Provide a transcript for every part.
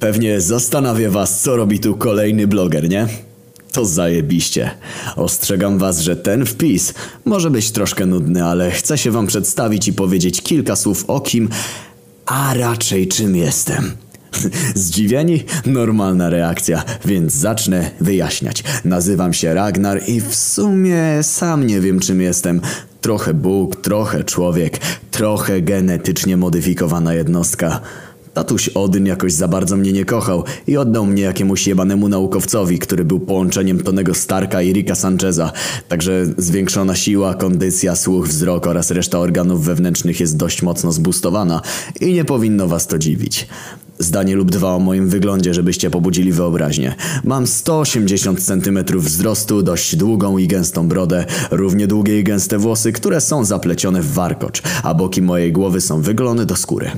Pewnie zastanawia was, co robi tu kolejny bloger, nie? To zajebiście. Ostrzegam was, że ten wpis może być troszkę nudny, ale chcę się wam przedstawić i powiedzieć kilka słów o kim, a raczej czym jestem. Zdziwieni? Normalna reakcja, więc zacznę wyjaśniać. Nazywam się Ragnar i w sumie sam nie wiem czym jestem. Trochę Bóg, trochę człowiek, trochę genetycznie modyfikowana jednostka. Tatuś Odyn jakoś za bardzo mnie nie kochał i oddał mnie jakiemuś jebanemu naukowcowi, który był połączeniem Tonego Starka i Ricka Sancheza. Także zwiększona siła, kondycja, słuch, wzrok oraz reszta organów wewnętrznych jest dość mocno zbustowana i nie powinno was to dziwić. Zdanie lub dwa o moim wyglądzie, żebyście pobudzili wyobraźnię. Mam 180 cm wzrostu, dość długą i gęstą brodę, równie długie i gęste włosy, które są zaplecione w warkocz, a boki mojej głowy są wygolone do skóry.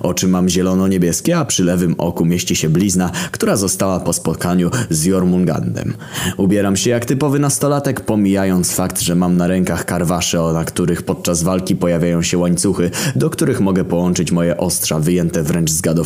Oczy mam zielono-niebieskie, a przy lewym oku mieści się blizna, która została po spotkaniu z Jormungandem. Ubieram się jak typowy nastolatek, pomijając fakt, że mam na rękach karwasze, na których podczas walki pojawiają się łańcuchy, do których mogę połączyć moje ostrza wyjęte wręcz z God.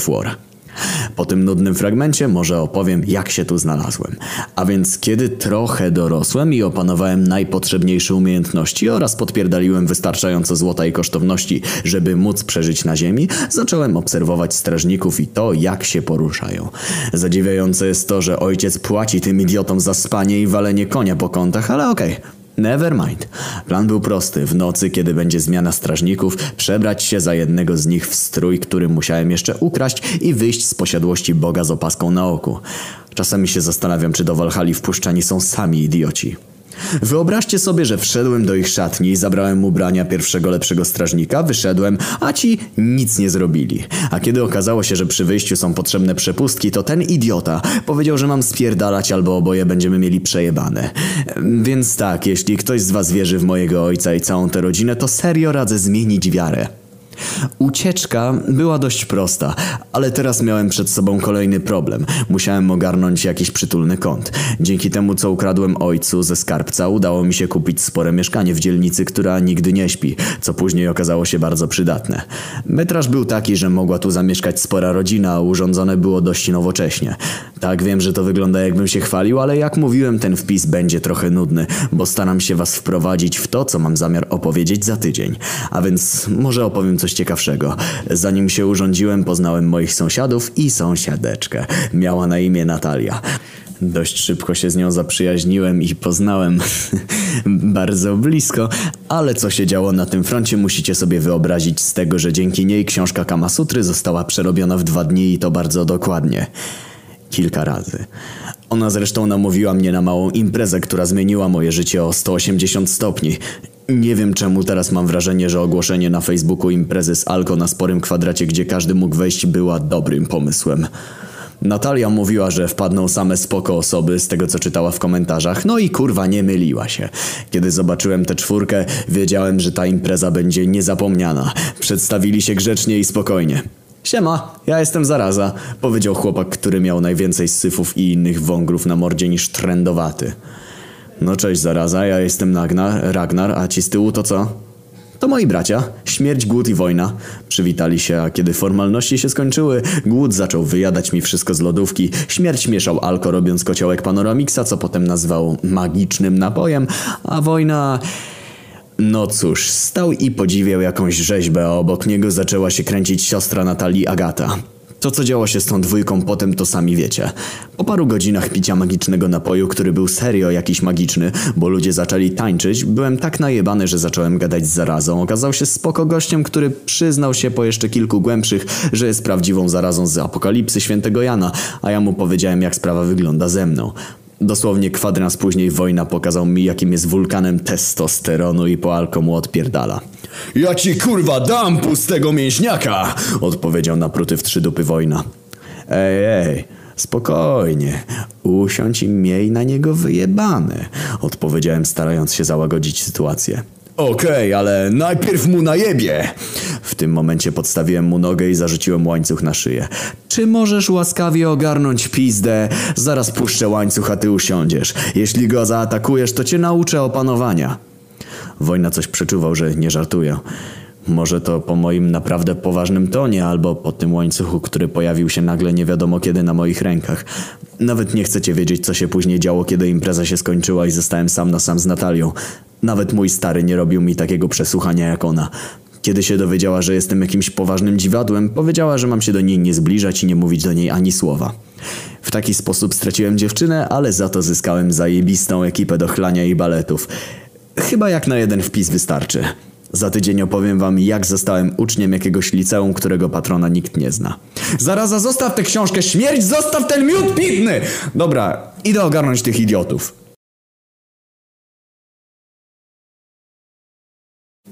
Po tym nudnym fragmencie może opowiem, jak się tu znalazłem. A więc kiedy trochę dorosłem i opanowałem najpotrzebniejsze umiejętności oraz podpierdaliłem wystarczająco złota i kosztowności, żeby móc przeżyć na ziemi, zacząłem obserwować strażników i to, jak się poruszają. Zadziwiające jest to, że ojciec płaci tym idiotom za spanie i walenie konia po kątach, ale okej. Okay. Never mind. Plan był prosty. W nocy, kiedy będzie zmiana strażników, przebrać się za jednego z nich w strój, który musiałem jeszcze ukraść i wyjść z posiadłości Boga z opaską na oku. Czasami się zastanawiam, czy do Walhali wpuszczani są sami idioci. Wyobraźcie sobie, że wszedłem do ich szatni, zabrałem ubrania pierwszego lepszego strażnika, wyszedłem, a ci nic nie zrobili. A kiedy okazało się, że przy wyjściu są potrzebne przepustki, to ten idiota powiedział, że mam spierdalać albo oboje będziemy mieli przejebane. Więc tak, jeśli ktoś z was wierzy w mojego ojca i całą tę rodzinę, to serio radzę zmienić wiarę. Ucieczka była dość prosta, ale teraz miałem przed sobą kolejny problem. Musiałem ogarnąć jakiś przytulny kąt. Dzięki temu, co ukradłem ojcu ze skarbca, udało mi się kupić spore mieszkanie w dzielnicy, która nigdy nie śpi, co później okazało się bardzo przydatne. Metraż był taki, że mogła tu zamieszkać spora rodzina, a urządzone było dość nowocześnie. Tak, wiem, że to wygląda jakbym się chwalił, ale jak mówiłem, ten wpis będzie trochę nudny, bo staram się was wprowadzić w to, co mam zamiar opowiedzieć za tydzień. A więc może opowiem coś ciekawszego. Zanim się urządziłem, poznałem moich sąsiadów i sąsiadeczkę. Miała na imię Natalia. Dość szybko się z nią zaprzyjaźniłem i poznałem bardzo blisko, ale co się działo na tym froncie musicie sobie wyobrazić z tego, że dzięki niej książka Kamasutry została przerobiona w dwa dni i to bardzo dokładnie. Kilka razy. Ona zresztą namówiła mnie na małą imprezę, która zmieniła moje życie o 180 stopni. Nie wiem czemu teraz mam wrażenie, że ogłoszenie na Facebooku imprezy z Alko na sporym kwadracie, gdzie każdy mógł wejść, była dobrym pomysłem. Natalia mówiła, że wpadną same spoko osoby z tego co czytała w komentarzach, no i kurwa nie myliła się. Kiedy zobaczyłem tę czwórkę, wiedziałem, że ta impreza będzie niezapomniana. Przedstawili się grzecznie i spokojnie. Siema, ja jestem Zaraza, powiedział chłopak, który miał najwięcej syfów i innych wągrów na mordzie niż trendowaty. No cześć Zaraza, ja jestem Nagnar, Ragnar, a ci z tyłu to co? To moi bracia. Śmierć, głód i wojna. Przywitali się, a kiedy formalności się skończyły, głód zaczął wyjadać mi wszystko z lodówki. Śmierć mieszał alko, robiąc kociołek Panoramiksa, co potem nazwał magicznym napojem, a wojna... No cóż, stał i podziwiał jakąś rzeźbę, a obok niego zaczęła się kręcić siostra Natalii Agata. To co działo się z tą dwójką potem to sami wiecie. Po paru godzinach picia magicznego napoju, który był serio jakiś magiczny, bo ludzie zaczęli tańczyć, byłem tak najebany, że zacząłem gadać z zarazą. Okazał się spoko gościem, który przyznał się po jeszcze kilku głębszych, że jest prawdziwą zarazą z apokalipsy świętego Jana, a ja mu powiedziałem jak sprawa wygląda ze mną. Dosłownie kwadrans później wojna pokazał mi jakim jest wulkanem testosteronu i po alko mu odpierdala. Ja ci kurwa dam pustego mięśniaka! Odpowiedział napruty w trzy dupy wojna. Ej, ej, spokojnie. Usiądź i miej na niego wyjebane. Odpowiedziałem starając się załagodzić sytuację. Okej, okay, ale najpierw mu najebie! W tym momencie podstawiłem mu nogę i zarzuciłem łańcuch na szyję. Czy możesz łaskawie ogarnąć pizdę? Zaraz puszczę łańcuch, a ty usiądziesz. Jeśli go zaatakujesz, to cię nauczę opanowania. Wojna coś przeczuwał, że nie żartuję. Może to po moim naprawdę poważnym tonie, albo po tym łańcuchu, który pojawił się nagle nie wiadomo kiedy na moich rękach. Nawet nie chcecie wiedzieć, co się później działo, kiedy impreza się skończyła i zostałem sam na sam z Natalią. Nawet mój stary nie robił mi takiego przesłuchania jak ona. Kiedy się dowiedziała, że jestem jakimś poważnym dziwadłem, powiedziała, że mam się do niej nie zbliżać i nie mówić do niej ani słowa. W taki sposób straciłem dziewczynę, ale za to zyskałem zajebistą ekipę do chlania i baletów. Chyba jak na jeden wpis wystarczy. Za tydzień opowiem wam, jak zostałem uczniem jakiegoś liceum, którego patrona nikt nie zna. Zaraza, zostaw tę książkę, śmierć, zostaw ten miód pitny! Dobra, idę ogarnąć tych idiotów.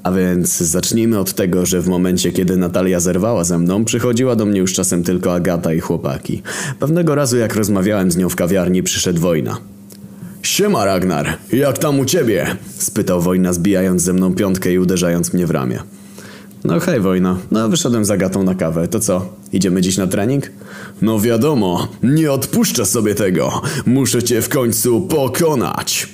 A więc zacznijmy od tego, że w momencie, kiedy Natalia zerwała ze mną, przychodziła do mnie już czasem tylko Agata i chłopaki. Pewnego razu, jak rozmawiałem z nią w kawiarni, przyszedł Wojna. Siema Ragnar, jak tam u ciebie? spytał Wojna, zbijając ze mną piątkę i uderzając mnie w ramię. No hej Wojna, no wyszedłem za Agatą na kawę, to co, idziemy dziś na trening? No wiadomo, nie odpuszczę sobie tego, muszę cię w końcu pokonać.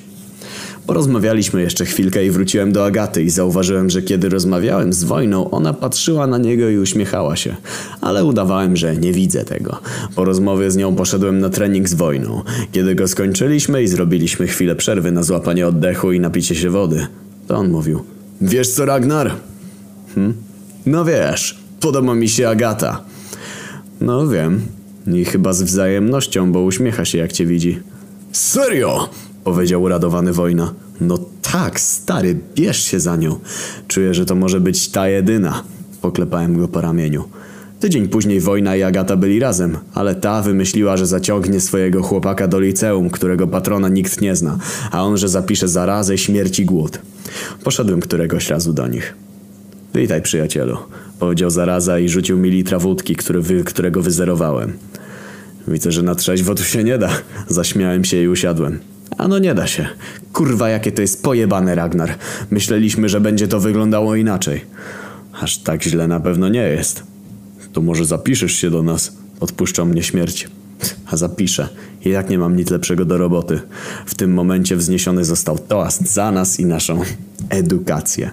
Porozmawialiśmy jeszcze chwilkę i wróciłem do Agaty i zauważyłem, że kiedy rozmawiałem z wojną, ona patrzyła na niego i uśmiechała się. Ale udawałem, że nie widzę tego. Po rozmowie z nią poszedłem na trening z wojną. Kiedy go skończyliśmy i zrobiliśmy chwilę przerwy na złapanie oddechu i napicie się wody, to on mówił. Wiesz co, Ragnar? Hm? No wiesz, podoba mi się Agata. No wiem. I chyba z wzajemnością, bo uśmiecha się jak cię widzi. Serio? Powiedział uradowany wojna. No tak, stary, bierz się za nią. Czuję, że to może być ta jedyna. Poklepałem go po ramieniu. Tydzień później wojna i Agata byli razem, ale ta wymyśliła, że zaciągnie swojego chłopaka do liceum, którego patrona nikt nie zna, a on, że zapisze zarazę, śmierć i głód. Poszedłem któregoś razu do nich. Witaj, przyjacielu, powiedział zaraza i rzucił mi litra wódki, który którego wyzerowałem. Widzę, że na trzeźwo tu się nie da. Zaśmiałem się i usiadłem. A no nie da się. Kurwa, jakie to jest pojebane, Ragnar. Myśleliśmy, że będzie to wyglądało inaczej. Aż tak źle na pewno nie jest. To może zapiszesz się do nas. Odpuszczą mnie śmierć. A zapiszę. I jak nie mam nic lepszego do roboty. W tym momencie wzniesiony został toast za nas i naszą edukację.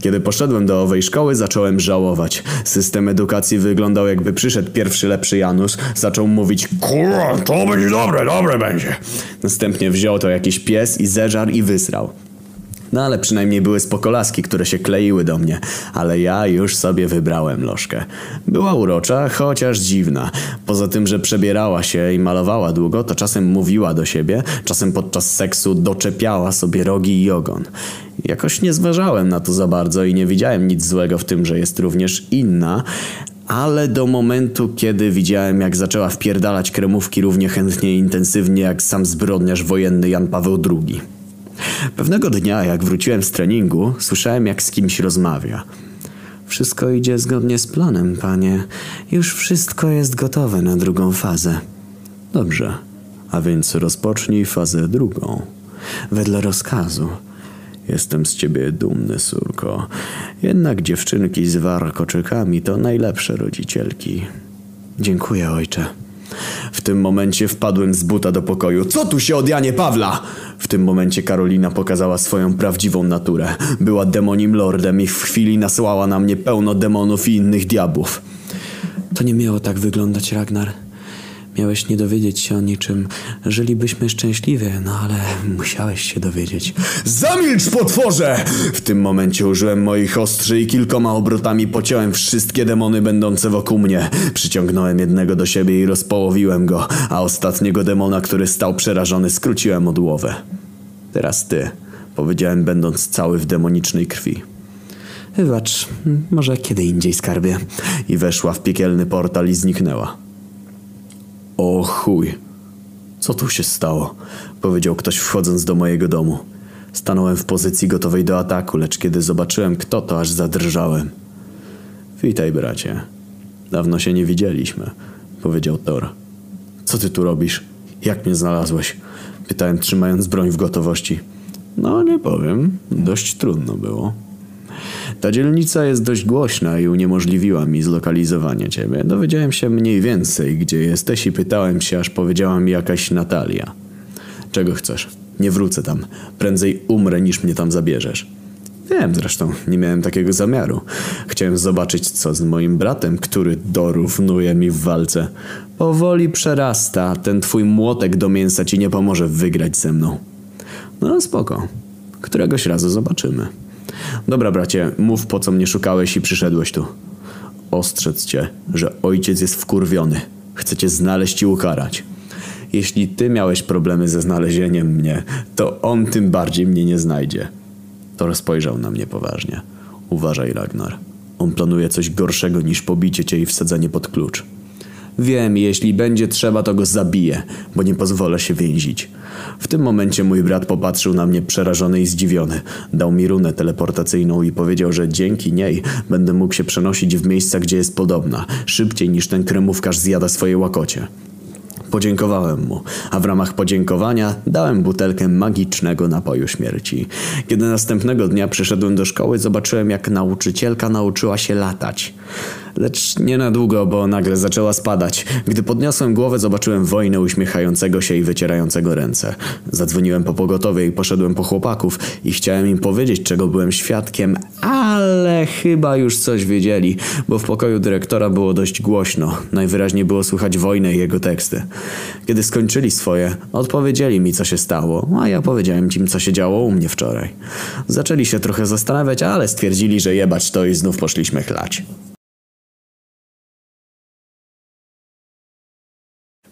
Kiedy poszedłem do owej szkoły, zacząłem żałować. System edukacji wyglądał jakby przyszedł pierwszy lepszy Janusz, zaczął mówić Kurwa, to będzie dobre, dobre będzie. Następnie wziął to jakiś pies i zeżar i wysrał. No ale przynajmniej były spokolaski, które się kleiły do mnie, ale ja już sobie wybrałem lożkę. Była urocza, chociaż dziwna. Poza tym, że przebierała się i malowała długo, to czasem mówiła do siebie, czasem podczas seksu doczepiała sobie rogi i ogon. Jakoś nie zważałem na to za bardzo i nie widziałem nic złego w tym, że jest również inna, ale do momentu, kiedy widziałem, jak zaczęła wpierdalać kremówki równie chętnie i intensywnie jak sam zbrodniarz wojenny Jan Paweł II. Pewnego dnia, jak wróciłem z treningu, słyszałem, jak z kimś rozmawia. Wszystko idzie zgodnie z planem, panie. Już wszystko jest gotowe na drugą fazę. Dobrze, a więc rozpocznij fazę drugą. Wedle rozkazu. Jestem z ciebie dumny, córko. Jednak dziewczynki z warkoczykami to najlepsze rodzicielki. Dziękuję, ojcze. W tym momencie wpadłem z buta do pokoju. Co tu się od Janie Pawla? W tym momencie Karolina pokazała swoją prawdziwą naturę. Była demonim lordem i w chwili nasłała na mnie pełno demonów i innych diabłów. To nie miało tak wyglądać, Ragnar. Miałeś nie dowiedzieć się o niczym. Żylibyśmy szczęśliwie, no ale musiałeś się dowiedzieć. Zamilcz, potworze! W tym momencie użyłem moich ostrzy i kilkoma obrotami pociąłem wszystkie demony będące wokół mnie. Przyciągnąłem jednego do siebie i rozpołowiłem go, a ostatniego demona, który stał przerażony, skróciłem od głowę. Teraz ty, powiedziałem, będąc cały w demonicznej krwi. Wybacz, może kiedy indziej skarbie. I weszła w piekielny portal i zniknęła. O chuj. Co tu się stało? Powiedział ktoś wchodząc do mojego domu. Stanąłem w pozycji gotowej do ataku, lecz kiedy zobaczyłem kto to, aż zadrżałem. Witaj, bracie. Dawno się nie widzieliśmy, powiedział Thor. Co ty tu robisz? Jak mnie znalazłeś? Pytałem, trzymając broń w gotowości. No, nie powiem. Dość trudno było. Ta dzielnica jest dość głośna i uniemożliwiła mi zlokalizowanie ciebie. Dowiedziałem się mniej więcej, gdzie jesteś i pytałem się, aż powiedziała mi jakaś Natalia. Czego chcesz? Nie wrócę tam. Prędzej umrę, niż mnie tam zabierzesz. Wiem zresztą, nie miałem takiego zamiaru. Chciałem zobaczyć, co z moim bratem, który dorównuje mi w walce. Powoli przerasta, ten twój młotek do mięsa ci nie pomoże wygrać ze mną. No spoko. Któregoś razu zobaczymy. Dobra, bracie, mów po co mnie szukałeś i przyszedłeś tu. Ostrzec cię, że ojciec jest wkurwiony. Chce cię znaleźć i ukarać. Jeśli ty miałeś problemy ze znalezieniem mnie, to on tym bardziej mnie nie znajdzie. Thor spojrzał na mnie poważnie. Uważaj, Ragnar. On planuje coś gorszego niż pobicie cię i wsadzenie pod klucz. Wiem, jeśli będzie trzeba, to go zabiję, bo nie pozwolę się więzić. W tym momencie mój brat popatrzył na mnie przerażony i zdziwiony. Dał mi runę teleportacyjną i powiedział, że dzięki niej będę mógł się przenosić w miejsca, gdzie jest podobna, szybciej niż ten kremówkarz zjada swoje łakocie. Podziękowałem mu, a w ramach podziękowania dałem butelkę magicznego napoju śmierci. Kiedy następnego dnia przyszedłem do szkoły, zobaczyłem jak nauczycielka nauczyła się latać. Lecz nie na długo, bo nagle zaczęła spadać. Gdy podniosłem głowę, zobaczyłem wojnę uśmiechającego się i wycierającego ręce. Zadzwoniłem po pogotowie i poszedłem po chłopaków i chciałem im powiedzieć, czego byłem świadkiem, ale chyba już coś wiedzieli, bo w pokoju dyrektora było dość głośno. Najwyraźniej było słychać wojnę i jego teksty. Kiedy skończyli swoje, odpowiedzieli mi, co się stało, a ja powiedziałem im, co się działo u mnie wczoraj. Zaczęli się trochę zastanawiać, ale stwierdzili, że jebać to i znów poszliśmy chlać.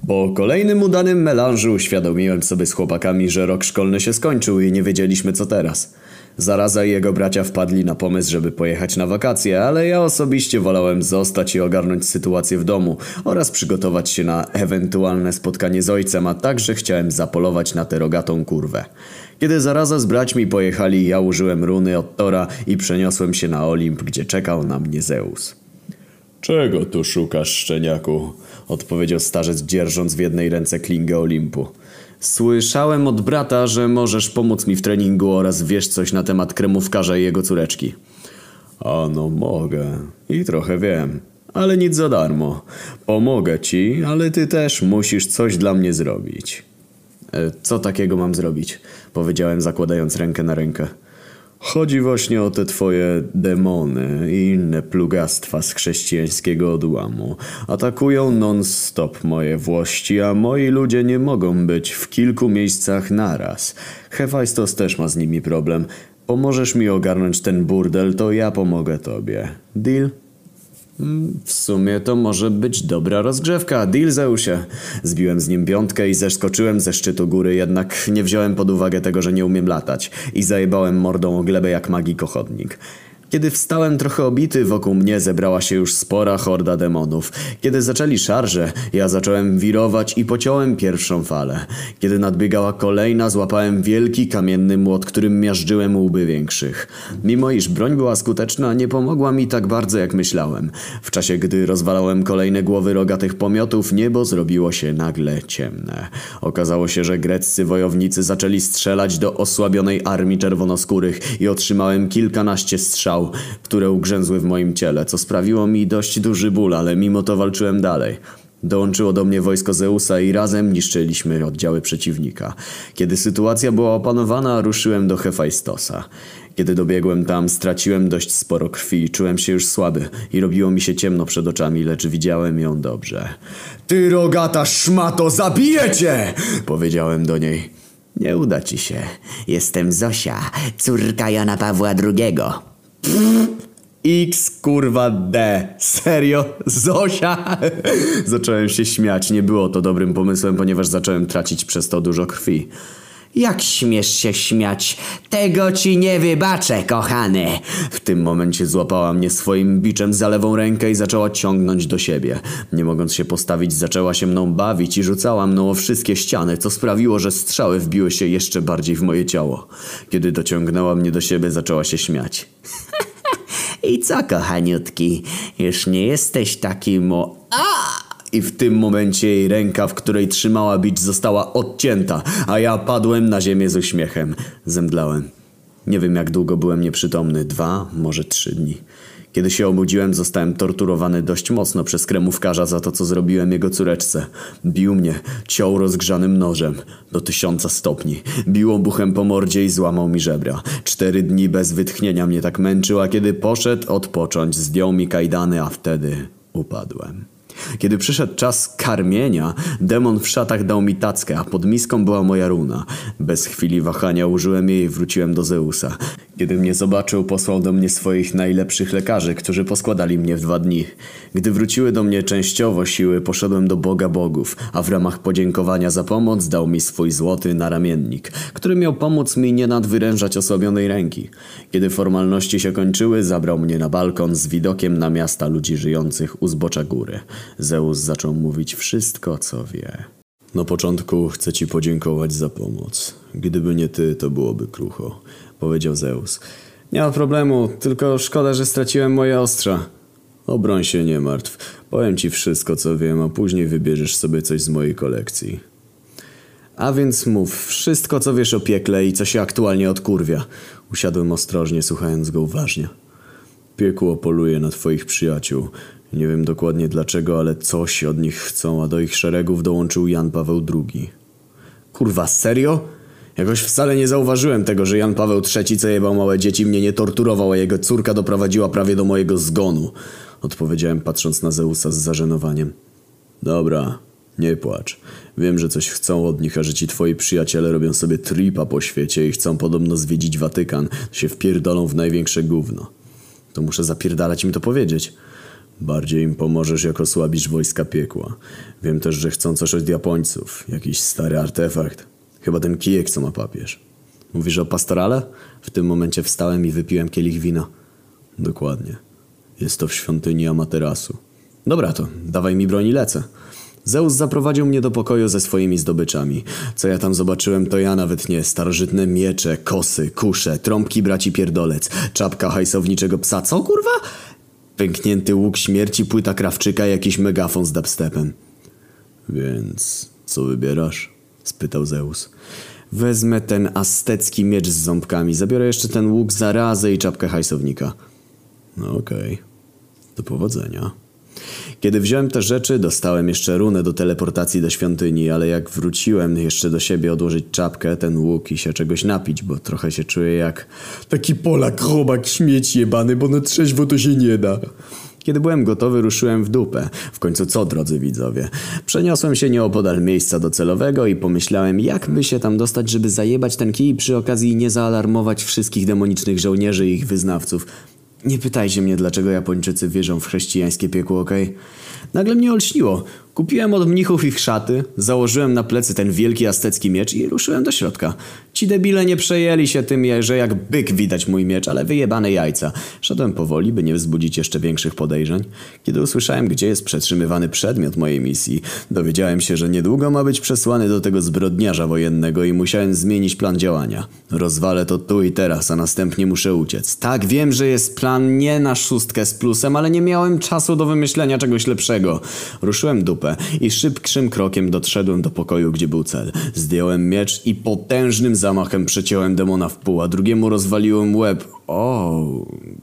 Po kolejnym udanym melanżu uświadomiłem sobie z chłopakami, że rok szkolny się skończył i nie wiedzieliśmy co teraz. Zaraza i jego bracia wpadli na pomysł, żeby pojechać na wakacje, ale ja osobiście wolałem zostać i ogarnąć sytuację w domu oraz przygotować się na ewentualne spotkanie z ojcem, a także chciałem zapolować na tę rogatą kurwę. Kiedy zaraza z braćmi pojechali, ja użyłem runy od Tora i przeniosłem się na Olimp, gdzie czekał na mnie Zeus. Czego tu szukasz, szczeniaku? Odpowiedział starzec, dzierżąc w jednej ręce klingę Olimpu. Słyszałem od brata, że możesz pomóc mi w treningu oraz wiesz coś na temat kremówkarza i jego córeczki. A no mogę. I trochę wiem. Ale nic za darmo. Pomogę ci, ale ty też musisz coś dla mnie zrobić. E, co takiego mam zrobić? Powiedziałem zakładając rękę na rękę. Chodzi właśnie o te twoje demony i inne plugastwa z chrześcijańskiego odłamu. Atakują non-stop moje włości, a moi ludzie nie mogą być w kilku miejscach naraz. Hefajstos też ma z nimi problem. Pomożesz mi ogarnąć ten burdel, to ja pomogę tobie. Deal? W sumie to może być dobra rozgrzewka. Deal Zeusie. Zbiłem z nim piątkę i zeskoczyłem ze szczytu góry, jednak nie wziąłem pod uwagę tego, że nie umiem latać i zajebałem mordą o glebę jak magikochodnik. Kiedy wstałem trochę obity, wokół mnie zebrała się już spora horda demonów. Kiedy zaczęli szarże, ja zacząłem wirować i pociąłem pierwszą falę. Kiedy nadbiegała kolejna, złapałem wielki kamienny młot, którym miażdżyłem łby większych. Mimo iż broń była skuteczna, nie pomogła mi tak bardzo jak myślałem. W czasie gdy rozwalałem kolejne głowy rogatych pomiotów, niebo zrobiło się nagle ciemne. Okazało się, że greccy wojownicy zaczęli strzelać do osłabionej armii czerwonoskórych i otrzymałem kilkanaście strzał które ugrzęzły w moim ciele, co sprawiło mi dość duży ból, ale mimo to walczyłem dalej. Dołączyło do mnie wojsko Zeusa i razem niszczyliśmy oddziały przeciwnika. Kiedy sytuacja była opanowana, ruszyłem do Hefajstosa. Kiedy dobiegłem tam, straciłem dość sporo krwi, czułem się już słaby i robiło mi się ciemno przed oczami, lecz widziałem ją dobrze. Ty rogata szmato, zabijecie! Powiedziałem do niej. Nie uda ci się. Jestem Zosia, córka Jana Pawła II. X kurwa D. Serio? Zosia? Zacząłem się śmiać. Nie było to dobrym pomysłem, ponieważ zacząłem tracić przez to dużo krwi. Jak śmiesz się śmiać? Tego ci nie wybaczę, kochany. W tym momencie złapała mnie swoim biczem za lewą rękę i zaczęła ciągnąć do siebie. Nie mogąc się postawić, zaczęła się mną bawić i rzucała mną o wszystkie ściany, co sprawiło, że strzały wbiły się jeszcze bardziej w moje ciało. Kiedy dociągnęła mnie do siebie, zaczęła się śmiać. I co, kochaniutki? Już nie jesteś taki mo... I w tym momencie jej ręka, w której trzymała bić, została odcięta, a ja padłem na ziemię z uśmiechem. Zemdlałem. Nie wiem jak długo byłem nieprzytomny, dwa, może trzy dni. Kiedy się obudziłem, zostałem torturowany dość mocno przez kremówkarza za to, co zrobiłem jego córeczce. Bił mnie, ciął rozgrzanym nożem, do tysiąca stopni. Bił obuchem po mordzie i złamał mi żebra. Cztery dni bez wytchnienia mnie tak męczył, a kiedy poszedł odpocząć, zdjął mi kajdany, a wtedy upadłem. Kiedy przyszedł czas karmienia, demon w szatach dał mi tackę, a pod miską była moja runa. Bez chwili wahania użyłem jej i wróciłem do Zeusa. Kiedy mnie zobaczył, posłał do mnie swoich najlepszych lekarzy, którzy poskładali mnie w dwa dni. Gdy wróciły do mnie częściowo siły, poszedłem do Boga Bogów, a w ramach podziękowania za pomoc dał mi swój złoty naramiennik, który miał pomóc mi nie nadwyrężać osłabionej ręki. Kiedy formalności się kończyły, zabrał mnie na balkon z widokiem na miasta ludzi żyjących u zbocza góry. Zeus zaczął mówić wszystko, co wie. Na początku chcę ci podziękować za pomoc. Gdyby nie ty, to byłoby krucho, powiedział Zeus. Nie ma problemu, tylko szkoda, że straciłem moje ostrza. Obroń się, nie martw. Powiem ci wszystko, co wiem, a później wybierzesz sobie coś z mojej kolekcji. A więc mów wszystko, co wiesz o piekle i co się aktualnie odkurwia. Usiadłem ostrożnie, słuchając go uważnie. Piekło poluje na twoich przyjaciół. Nie wiem dokładnie dlaczego, ale coś od nich chcą, a do ich szeregów dołączył Jan Paweł II. Kurwa, serio? Jakoś wcale nie zauważyłem tego, że Jan Paweł III, co jebał małe dzieci, mnie nie torturował, a jego córka doprowadziła prawie do mojego zgonu. Odpowiedziałem patrząc na Zeusa z zażenowaniem. Dobra, nie płacz. Wiem, że coś chcą od nich, a że ci twoi przyjaciele robią sobie tripa po świecie i chcą podobno zwiedzić Watykan, się wpierdolą w największe gówno. To muszę zapierdalać im to powiedzieć. Bardziej im pomożesz, jak osłabisz wojska piekła. Wiem też, że chcą coś od Japońców. Jakiś stary artefakt. Chyba ten kijek, co ma papież. Mówisz o pastorale? W tym momencie wstałem i wypiłem kielich wina. Dokładnie. Jest to w świątyni Amaterasu. Dobra to, dawaj mi broń i lecę. Zeus zaprowadził mnie do pokoju ze swoimi zdobyczami. Co ja tam zobaczyłem, to ja nawet nie. Starożytne miecze, kosy, kusze, trąbki braci pierdolec, czapka hajsowniczego psa. Co kurwa? Pęknięty łuk śmierci, płyta krawczyka, jakiś megafon z dubstepem. Więc co wybierasz? Spytał Zeus. Wezmę ten aztecki miecz z ząbkami. Zabiorę jeszcze ten łuk zarazę i czapkę hajsownika. No okej. Okay. Do powodzenia. Kiedy wziąłem te rzeczy, dostałem jeszcze runę do teleportacji do świątyni, ale jak wróciłem jeszcze do siebie odłożyć czapkę, ten łuk i się czegoś napić, bo trochę się czuję jak taki Polak, robak, śmieć jebany, bo na trzeźwo to się nie da. Kiedy byłem gotowy, ruszyłem w dupę. W końcu co, drodzy widzowie? Przeniosłem się nieopodal miejsca docelowego i pomyślałem, jak by się tam dostać, żeby zajebać ten kij i przy okazji nie zaalarmować wszystkich demonicznych żołnierzy i ich wyznawców. Nie pytajcie mnie, dlaczego Japończycy wierzą w chrześcijańskie piekło, okej? Okay? Nagle mnie olśniło. Kupiłem od mnichów ich szaty, założyłem na plecy ten wielki aztecki miecz i ruszyłem do środka. Ci debile nie przejęli się tym, że jak byk widać mój miecz, ale wyjebane jajca. Szedłem powoli, by nie wzbudzić jeszcze większych podejrzeń. Kiedy usłyszałem, gdzie jest przetrzymywany przedmiot mojej misji, dowiedziałem się, że niedługo ma być przesłany do tego zbrodniarza wojennego i musiałem zmienić plan działania. Rozwalę to tu i teraz, a następnie muszę uciec. Tak, wiem, że jest plan nie na szóstkę z plusem, ale nie miałem czasu do wymyślenia czegoś lepszego. Ruszyłem dupę i szybkim krokiem dotrzedłem do pokoju, gdzie był cel. Zdjąłem miecz i potężnym zamachem przeciąłem demona w pół, a drugiemu rozwaliłem łeb. O,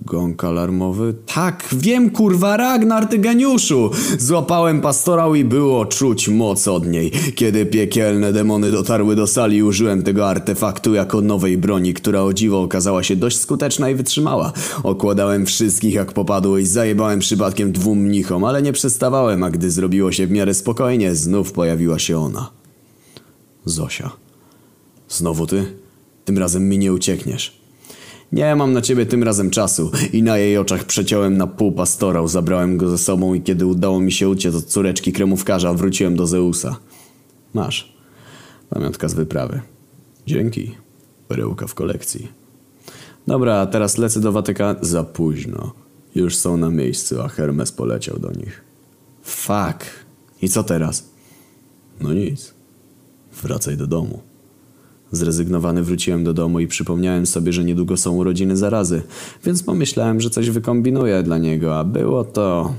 gąk alarmowy? Tak, wiem kurwa, Ragnar, ty geniuszu! Złapałem pastorał i było czuć moc od niej. Kiedy piekielne demony dotarły do sali, użyłem tego artefaktu jako nowej broni, która o dziwo okazała się dość skuteczna i wytrzymała. Okładałem wszystkich jak popadło i zajebałem przypadkiem dwóm mnichom, ale nie przestawałem, a gdy zrobiło się w miarę spokojnie, znów pojawiła się ona. Zosia. Znowu ty? Tym razem mi nie uciekniesz. Nie mam na ciebie tym razem czasu i na jej oczach przeciąłem na pół pastorał, zabrałem go ze sobą i kiedy udało mi się uciec od córeczki kremówkarza, wróciłem do Zeusa. Masz. Pamiątka z wyprawy. Dzięki. Perełka w kolekcji. Dobra, teraz lecę do Watyka. Za późno. Już są na miejscu, a Hermes poleciał do nich. Fuck. I co teraz? No nic. Wracaj do domu. Zrezygnowany wróciłem do domu i przypomniałem sobie, że niedługo są urodziny zarazy, więc pomyślałem, że coś wykombinuję dla niego, a było to...